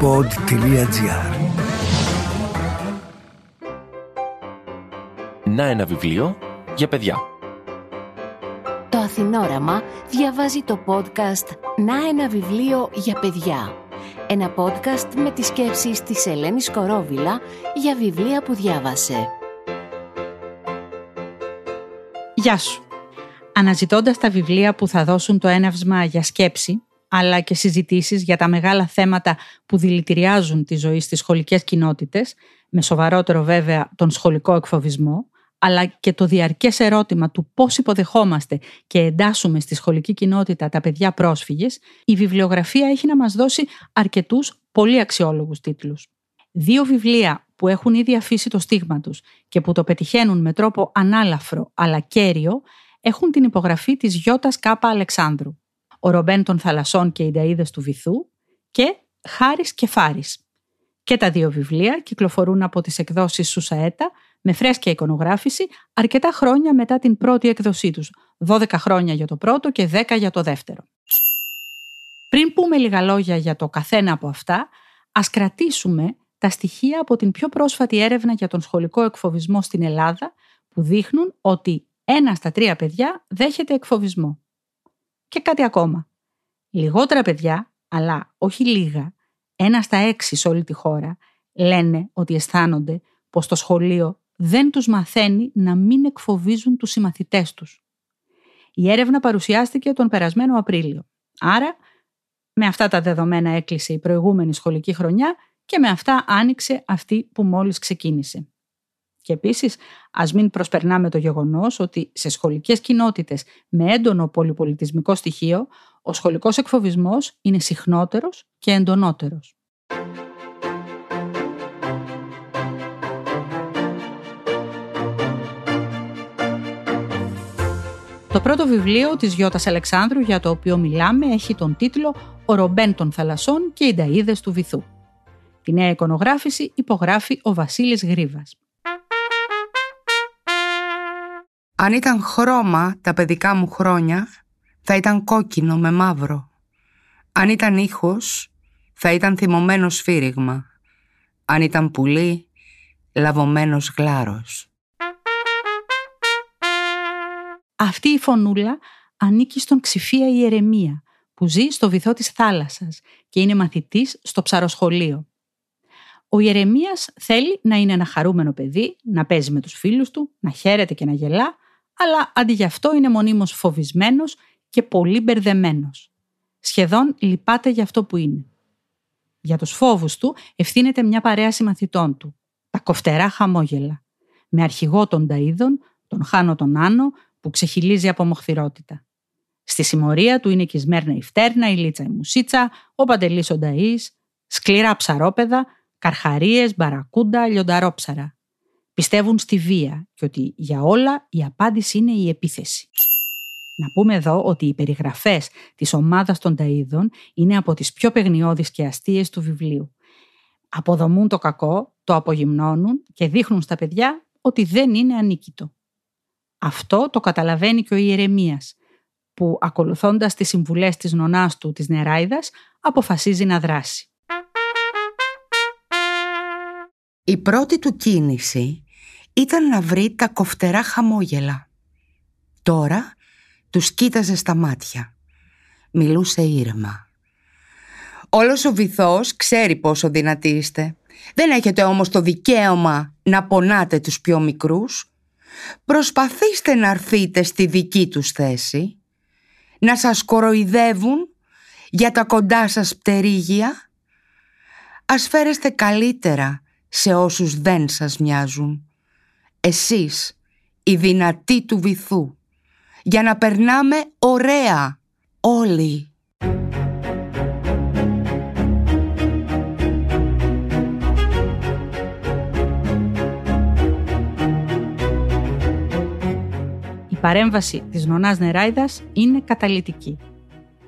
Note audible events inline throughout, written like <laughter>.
pod.gr Να ένα βιβλίο για παιδιά. Το Αθηνόραμα διαβάζει το podcast «Να ένα βιβλίο για παιδιά». Ένα podcast με τις σκέψεις της Ελένης Κορόβιλα για βιβλία που διάβασε. Γεια σου. Αναζητώντας τα βιβλία που θα δώσουν το έναυσμα για σκέψη, αλλά και συζητήσεις για τα μεγάλα θέματα που δηλητηριάζουν τη ζωή στις σχολικές κοινότητες, με σοβαρότερο βέβαια τον σχολικό εκφοβισμό, αλλά και το διαρκές ερώτημα του πώς υποδεχόμαστε και εντάσσουμε στη σχολική κοινότητα τα παιδιά πρόσφυγες, η βιβλιογραφία έχει να μας δώσει αρκετούς πολύ αξιόλογους τίτλους. Δύο βιβλία που έχουν ήδη αφήσει το στίγμα τους και που το πετυχαίνουν με τρόπο ανάλαφρο αλλά κέριο έχουν την υπογραφή της Γιώτας Κάπα Αλεξάνδρου ο Ρομπέν των Θαλασσών και οι Νταΐδες του Βυθού και Χάρης και Φάρης. Και τα δύο βιβλία κυκλοφορούν από τις εκδόσεις Σουσαέτα με φρέσκια εικονογράφηση αρκετά χρόνια μετά την πρώτη έκδοσή τους, 12 χρόνια για το πρώτο και 10 για το δεύτερο. Πριν πούμε λίγα λόγια για το καθένα από αυτά, ας κρατήσουμε τα στοιχεία από την πιο πρόσφατη έρευνα για τον σχολικό εκφοβισμό στην Ελλάδα που δείχνουν ότι ένα στα τρία παιδιά δέχεται εκφοβισμό. Και κάτι ακόμα. Λιγότερα παιδιά, αλλά όχι λίγα, ένα στα έξι σε όλη τη χώρα, λένε ότι αισθάνονται πως το σχολείο δεν τους μαθαίνει να μην εκφοβίζουν τους συμμαθητές τους. Η έρευνα παρουσιάστηκε τον περασμένο Απρίλιο. Άρα, με αυτά τα δεδομένα έκλεισε η προηγούμενη σχολική χρονιά και με αυτά άνοιξε αυτή που μόλις ξεκίνησε. Και επίσης, ας μην προσπερνάμε το γεγονός ότι σε σχολικές κοινότητες με έντονο πολυπολιτισμικό στοιχείο, ο σχολικός εκφοβισμός είναι συχνότερος και εντονότερος. Το πρώτο βιβλίο της Γιώτας Αλεξάνδρου για το οποίο μιλάμε έχει τον τίτλο «Ο Ρομπέν των Θαλασσών και οι Νταΐδες του Βυθού». Τη νέα εικονογράφηση υπογράφει ο Βασίλης Γρίβας. Αν ήταν χρώμα τα παιδικά μου χρόνια, θα ήταν κόκκινο με μαύρο. Αν ήταν ήχος, θα ήταν θυμωμένο σφύριγμα. Αν ήταν πουλί, λαβωμένος γλάρος. Αυτή η φωνούλα ανήκει στον Ξηφία Ιερεμία, που ζει στο βυθό της θάλασσας και είναι μαθητής στο ψαροσχολείο. Ο Ιερεμίας θέλει να είναι ένα χαρούμενο παιδί, να παίζει με τους φίλους του, να χαίρεται και να γελά, αλλά αντί γι' αυτό είναι μονίμως φοβισμένος και πολύ μπερδεμένος. Σχεδόν λυπάται για αυτό που είναι. Για τους φόβους του ευθύνεται μια παρέα συμμαθητών του, τα κοφτερά χαμόγελα, με αρχηγό τον Ταΐδων, τον Χάνο τον Άνω, που ξεχυλίζει από μοχθηρότητα. Στη συμμορία του είναι και η Σμέρνα η Φτέρνα, η Λίτσα η Μουσίτσα, ο Παντελής ο Νταΐς, σκληρά ψαρόπεδα, καρχαρίες, μπαρακούντα, λιονταρόψαρα. Πιστεύουν στη βία και ότι για όλα η απάντηση είναι η επίθεση. Να πούμε εδώ ότι οι περιγραφές της ομάδας των Ταΐδων είναι από τις πιο παιγνιώδεις και αστείες του βιβλίου. Αποδομούν το κακό, το απογυμνώνουν και δείχνουν στα παιδιά ότι δεν είναι ανίκητο. Αυτό το καταλαβαίνει και ο Ιερεμίας, που ακολουθώντας τις συμβουλές της νονάς του της Νεράιδας αποφασίζει να δράσει. Η πρώτη του κίνηση ήταν να βρει τα κοφτερά χαμόγελα. Τώρα τους κοίταζε στα μάτια. Μιλούσε ήρεμα. Όλος ο βυθός ξέρει πόσο δυνατοί είστε. Δεν έχετε όμως το δικαίωμα να πονάτε τους πιο μικρούς. Προσπαθήστε να αρθείτε στη δική τους θέση. Να σας κοροϊδεύουν για τα κοντά σας πτερίγια. Ας φέρεστε καλύτερα σε όσους δεν σας μοιάζουν εσείς, οι δυνατοί του βυθού, για να περνάμε ωραία όλοι. Η παρέμβαση της νονάς Νεράιδας είναι καταλητική.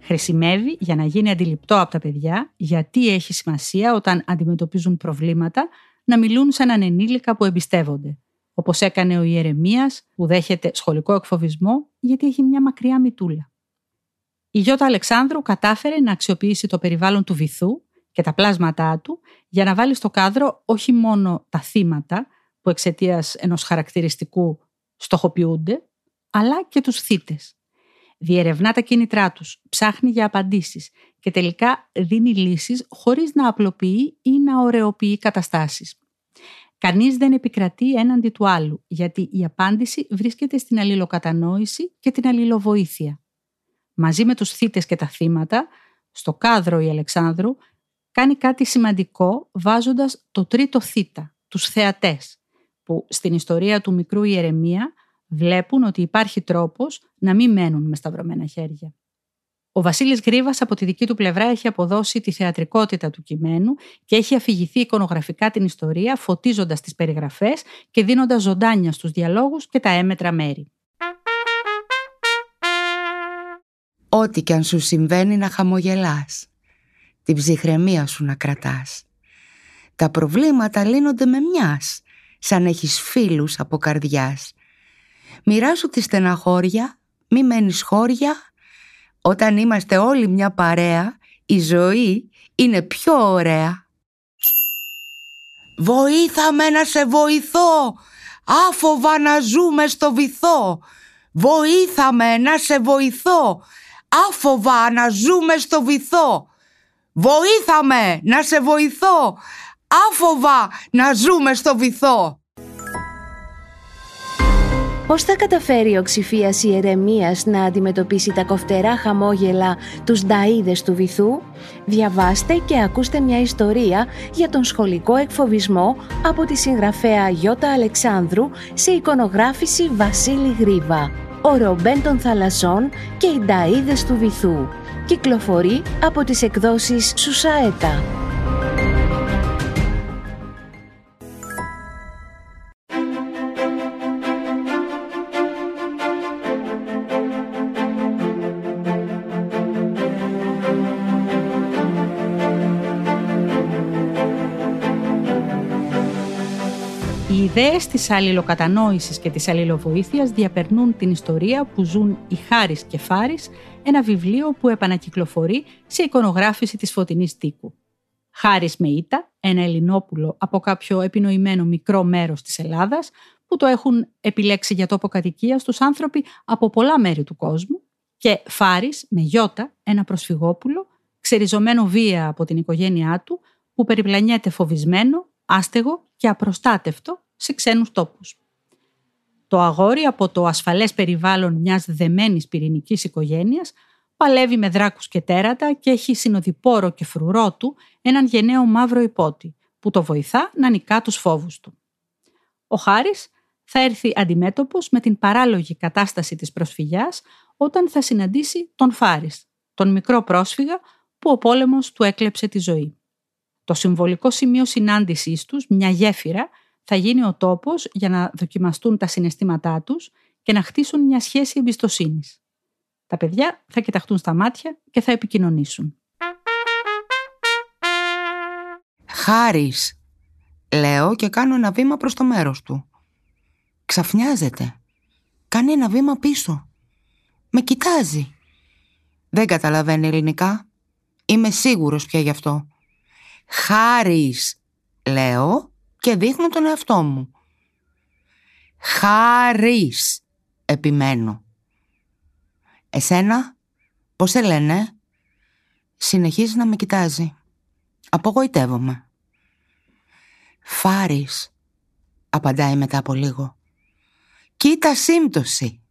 Χρησιμεύει για να γίνει αντιληπτό από τα παιδιά γιατί έχει σημασία όταν αντιμετωπίζουν προβλήματα να μιλούν σε έναν ενήλικα που εμπιστεύονται Όπως έκανε ο Ιερεμίας που δέχεται σχολικό εκφοβισμό γιατί έχει μια μακριά μητούλα. Η Γιώτα Αλεξάνδρου κατάφερε να αξιοποιήσει το περιβάλλον του βυθού και τα πλάσματά του για να βάλει στο κάδρο όχι μόνο τα θύματα που εξαιτίας ενός χαρακτηριστικού στοχοποιούνται, αλλά και τους θύτες. Διερευνά τα κίνητρά τους, ψάχνει για απαντήσεις και τελικά δίνει λύσεις χωρίς να απλοποιεί ή να ωρεοποιεί καταστάσεις. Κανείς δεν επικρατεί έναντι του άλλου, γιατί η απάντηση βρίσκεται στην αλληλοκατανόηση και την αλληλοβοήθεια. Μαζί με τους θύτες και τα θύματα, στο κάδρο η Αλεξάνδρου κάνει κάτι σημαντικό βάζοντας το τρίτο θύτα, τους θεατές, που στην ιστορία του μικρού Ιερεμία βλέπουν ότι υπάρχει τρόπος να μην μένουν με σταυρωμένα χέρια. Ο Βασίλης Γρίβας από τη δική του πλευρά έχει αποδώσει τη θεατρικότητα του κειμένου και έχει αφηγηθεί εικονογραφικά την ιστορία φωτίζοντας τις περιγραφές και δίνοντας ζωντάνια στους διαλόγους και τα έμετρα μέρη. Ό,τι κι αν σου συμβαίνει να χαμογελάς, την ψυχραιμία σου να κρατάς. Τα προβλήματα λύνονται με μιας, σαν έχεις φίλους από καρδιάς. Μοιράσου τη στεναχώρια, μη μένεις χώρια, όταν είμαστε όλοι μια παρέα, η ζωή είναι πιο ωραία. Βοήθαμε να σε βοηθώ, άφοβα να ζούμε στο βυθό. Βοήθαμε να σε βοηθώ, άφοβα να ζούμε στο βυθό. Βοήθαμε να σε βοηθώ, άφοβα να ζούμε στο βυθό. Πώς θα καταφέρει ο Ξηφίας Ιερεμίας να αντιμετωπίσει τα κοφτερά χαμόγελα τους νταΐδες του βυθού; Διαβάστε και ακούστε μια ιστορία για τον σχολικό εκφοβισμό από τη συγγραφέα Γιώτα Αλεξάνδρου σε εικονογράφηση Βασίλη Γρίβα. Ο Ρομπέν των Θαλασσών και οι νταΐδες του βυθού. Κυκλοφορεί από τις εκδόσεις Σουσαέτα. Ιδέες της αλληλοκατανόησης και της αλληλοβοήθειας διαπερνούν την ιστορία που ζουν οι Χάρης και Φάρης, ένα βιβλίο που επανακυκλοφορεί σε εικονογράφηση της Φωτεινής Τίκου. Χάρης με Ήτα, ένα Ελληνόπουλο από κάποιο επινοημένο μικρό μέρος της Ελλάδας, που το έχουν επιλέξει για τόπο κατοικίας στους άνθρωποι από πολλά μέρη του κόσμου, και Φάρης με Γιώτα, ένα προσφυγόπουλο, ξεριζωμένο βία από την οικογένειά του, που περιπλανιέται φοβισμένο, άστεγο και απροστάτευτο σε ξένους τόπους. Το αγόρι από το ασφαλές περιβάλλον μιας δεμένης πυρηνικής οικογένειας παλεύει με δράκους και τέρατα και έχει συνοδοιπόρο και φρουρό του έναν γενναίο μαύρο υπότι που το βοηθά να νικά τους φόβους του. Ο Χάρης θα έρθει αντιμέτωπος με την παράλογη κατάσταση της προσφυγιάς όταν θα συναντήσει τον Φάρης, τον μικρό πρόσφυγα που ο πόλεμος του έκλεψε τη ζωή. Το συμβολικό σημείο συνάντησής τους, μια γέφυρα, θα γίνει ο τόπος για να δοκιμαστούν τα συναισθήματά τους και να χτίσουν μια σχέση εμπιστοσύνης. Τα παιδιά θα κοιταχτούν στα μάτια και θα επικοινωνήσουν. Χάρης, λέω και κάνω ένα βήμα προς το μέρος του. Ξαφνιάζεται. Κάνει ένα βήμα πίσω. Με κοιτάζει. Δεν καταλαβαίνει ελληνικά. Είμαι σίγουρος πια γι' αυτό. Χάρης, λέω και δείχνω τον εαυτό μου. Χάρης, επιμένω. Εσένα, πώς σε λένε, συνεχίζει να με κοιτάζει. Απογοητεύομαι. Φάρης, απαντάει μετά από λίγο. Κοίτα σύμπτωση.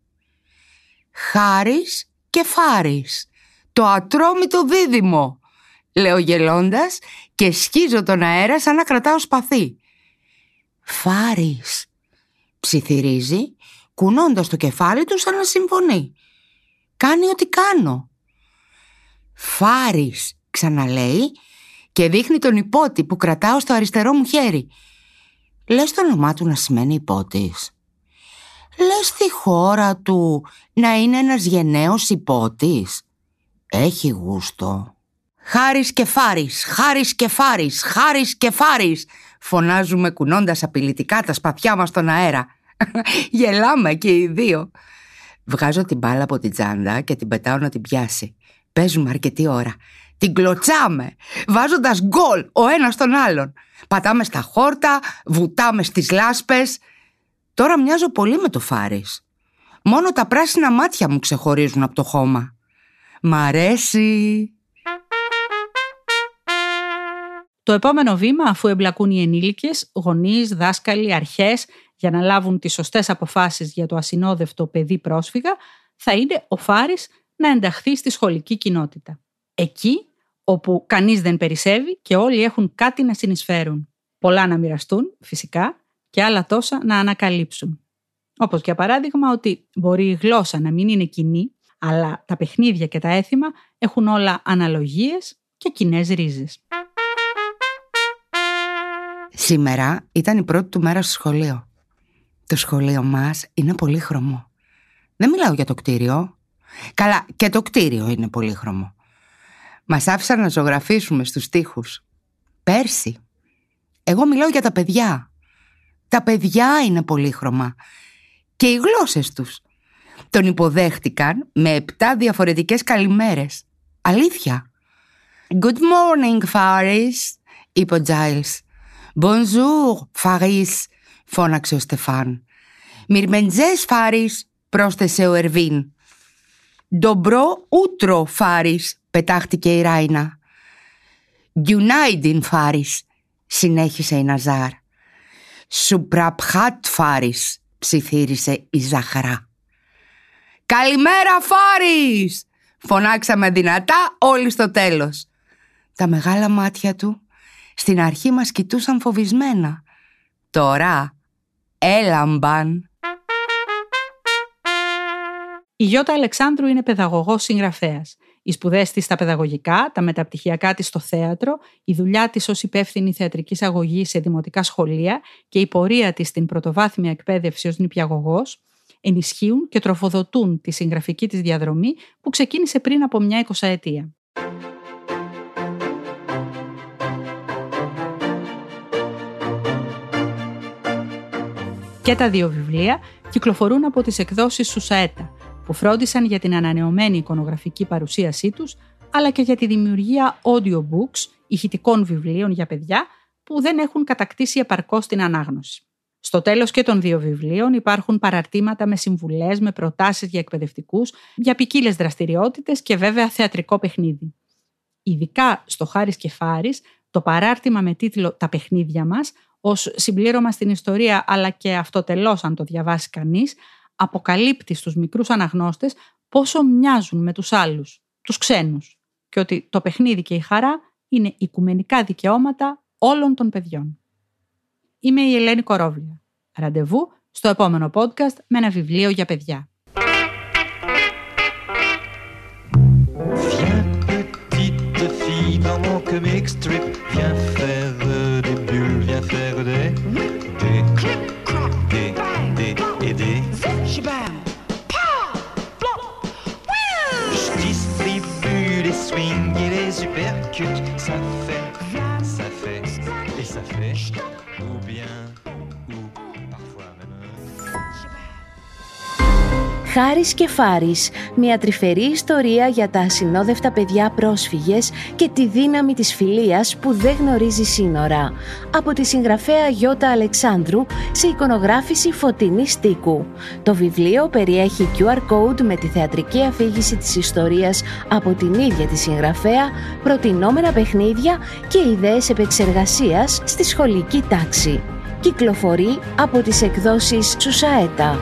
Χάρης και Φάρης, το ατρόμητο δίδυμο, λέω γελώντας και σκίζω τον αέρα σαν να κρατάω σπαθί. Φάρης, ψιθυρίζει, κουνώντας το κεφάλι του σαν να συμφωνεί. Κάνει ό,τι κάνω. Φάρης, ξαναλέει και δείχνει τον υπότι που κρατάω στο αριστερό μου χέρι. Λες το όνομά του να σημαίνει υπότης. Λες τη χώρα του να είναι ένας γενναίος υπότης. Έχει γούστο. Χάρης και Φάρης, Χάρης και Φάρης, Χάρης και Φάρης, Φωνάζουμε κουνώντας απειλητικά τα σπαθιά μας στον αέρα. <laughs> Γελάμε και οι δύο. Βγάζω την μπάλα από την τσάντα και την πετάω να την πιάσει. Παίζουμε αρκετή ώρα. Την κλωτσάμε, βάζοντας γκολ ο ένας τον άλλον. Πατάμε στα χόρτα, βουτάμε στις λάσπες. Τώρα μοιάζω πολύ με το Φάρης. Μόνο τα πράσινα μάτια μου ξεχωρίζουν από το χώμα. Μ' αρέσει. Το επόμενο βήμα, αφού εμπλακούν οι ενήλικες, γονείς, δάσκαλοι, αρχές, για να λάβουν τις σωστές αποφάσεις για το ασυνόδευτο παιδί πρόσφυγα, θα είναι ο Φάρης να ενταχθεί στη σχολική κοινότητα. Εκεί όπου κανείς δεν περισσεύει και όλοι έχουν κάτι να συνεισφέρουν. Πολλά να μοιραστούν, φυσικά, και άλλα τόσα να ανακαλύψουν. Όπως για παράδειγμα ότι μπορεί η γλώσσα να μην είναι κοινή, αλλά τα παιχνίδια και τα έθιμα έχουν όλα αναλογίες και κοινές ρίζες. Σήμερα ήταν η πρώτη του μέρα στο σχολείο. Το σχολείο μας είναι πολύ χρωμό. Δεν μιλάω για το κτίριο. Καλά, και το κτίριο είναι πολύ χρωμό. Μας άφησαν να ζωγραφίσουμε στους τοίχους. Πέρσι. Εγώ μιλάω για τα παιδιά. Τα παιδιά είναι πολύχρωμα. Και οι γλώσσες τους. Τον υποδέχτηκαν με επτά διαφορετικές καλημέρες. Αλήθεια. Good morning, Faris, είπε ο Giles. Bonjour, Faris, φώναξε ο Στεφάν. Μυρμεντζές, Faris, πρόσθεσε ο Ερβίν. Ντομπρό ούτρο, Φάρις, πετάχτηκε η Ράινα. Γιουνάιντιν, Φάρις, συνέχισε η Ναζάρ. Σουπραπχάτ, Φάρις, ψιθύρισε η Ζαχαρά. «Καλημέρα, Φάρις!» φωνάξαμε δυνατά όλοι στο τέλος. Τα μεγάλα μάτια του στην αρχή μας κοιτούσαν φοβισμένα. Τώρα έλαμπαν. Η Γιώτα Αλεξάνδρου είναι παιδαγωγός συγγραφέας. Οι σπουδές της στα παιδαγωγικά, τα μεταπτυχιακά της στο θέατρο, η δουλειά της ως υπεύθυνη θεατρικής αγωγής σε δημοτικά σχολεία και η πορεία της στην πρωτοβάθμια εκπαίδευση ως νηπιαγωγός ενισχύουν και τροφοδοτούν τη συγγραφική της διαδρομή που ξεκίνησε πριν από μια εικοσαετία. Και τα δύο βιβλία κυκλοφορούν από τις εκδόσεις Σουσαέτα, που φρόντισαν για την ανανεωμένη εικονογραφική παρουσίασή τους, αλλά και για τη δημιουργία audiobooks, ηχητικών βιβλίων για παιδιά, που δεν έχουν κατακτήσει επαρκώς την ανάγνωση. Στο τέλος και των δύο βιβλίων υπάρχουν παραρτήματα με συμβουλές, με προτάσεις για εκπαιδευτικούς, για ποικίλες δραστηριότητες και βέβαια θεατρικό παιχνίδι. Ειδικά στο Χάρης και Φάρης, το παράρτημα με τίτλο «Τα παιχνίδια μας», ως συμπλήρωμα στην ιστορία αλλά και αυτοτελώς αν το διαβάσει κανείς, αποκαλύπτει στους μικρούς αναγνώστες πόσο μοιάζουν με τους άλλους, τους ξένους και ότι το παιχνίδι και η χαρά είναι οικουμενικά δικαιώματα όλων των παιδιών. Είμαι η Ελένη Κορόβλια. Ραντεβού στο επόμενο podcast με ένα βιβλίο για παιδιά. Χάρης και Φάρης, μια τρυφερή ιστορία για τα ασυνόδευτα παιδιά πρόσφυγες και τη δύναμη της φιλίας που δεν γνωρίζει σύνορα. Από τη συγγραφέα Γιώτα Αλεξάνδρου σε εικονογράφηση Φωτεινής Στίκου. Το βιβλίο περιέχει QR code με τη θεατρική αφήγηση της ιστορίας από την ίδια τη συγγραφέα, προτινόμενα παιχνίδια και ιδέες επεξεργασίας στη σχολική τάξη. Κυκλοφορεί από τις εκδόσεις Σουσαέτα.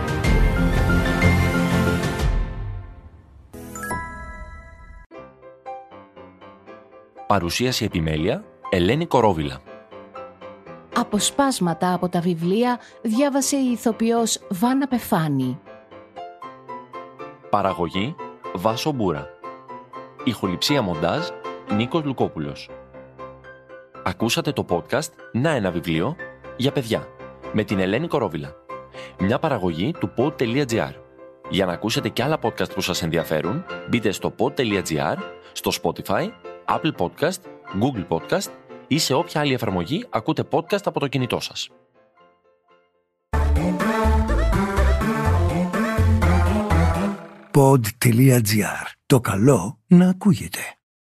Παρουσίαση επιμέλεια Ελένη Κορόβιλα. Αποσπάσματα από τα βιβλία διάβασε η ηθοποιός Βάνα Πεφάνη. Παραγωγή Βάσο Μπούρα. Ηχοληψία μοντάζ Νίκος Λουκόπουλος. Ακούσατε το podcast «Να ένα βιβλίο» για παιδιά με την Ελένη Κορόβιλα. Μια παραγωγή του pod.gr. Για να ακούσετε και άλλα podcast που σας ενδιαφέρουν, μπείτε στο pod.gr, στο Spotify Apple Podcast, Google Podcast ή σε όποια άλλη εφαρμογή ακούτε podcast από το κινητό σας. Pod.gr. Το καλό να ακούγεται.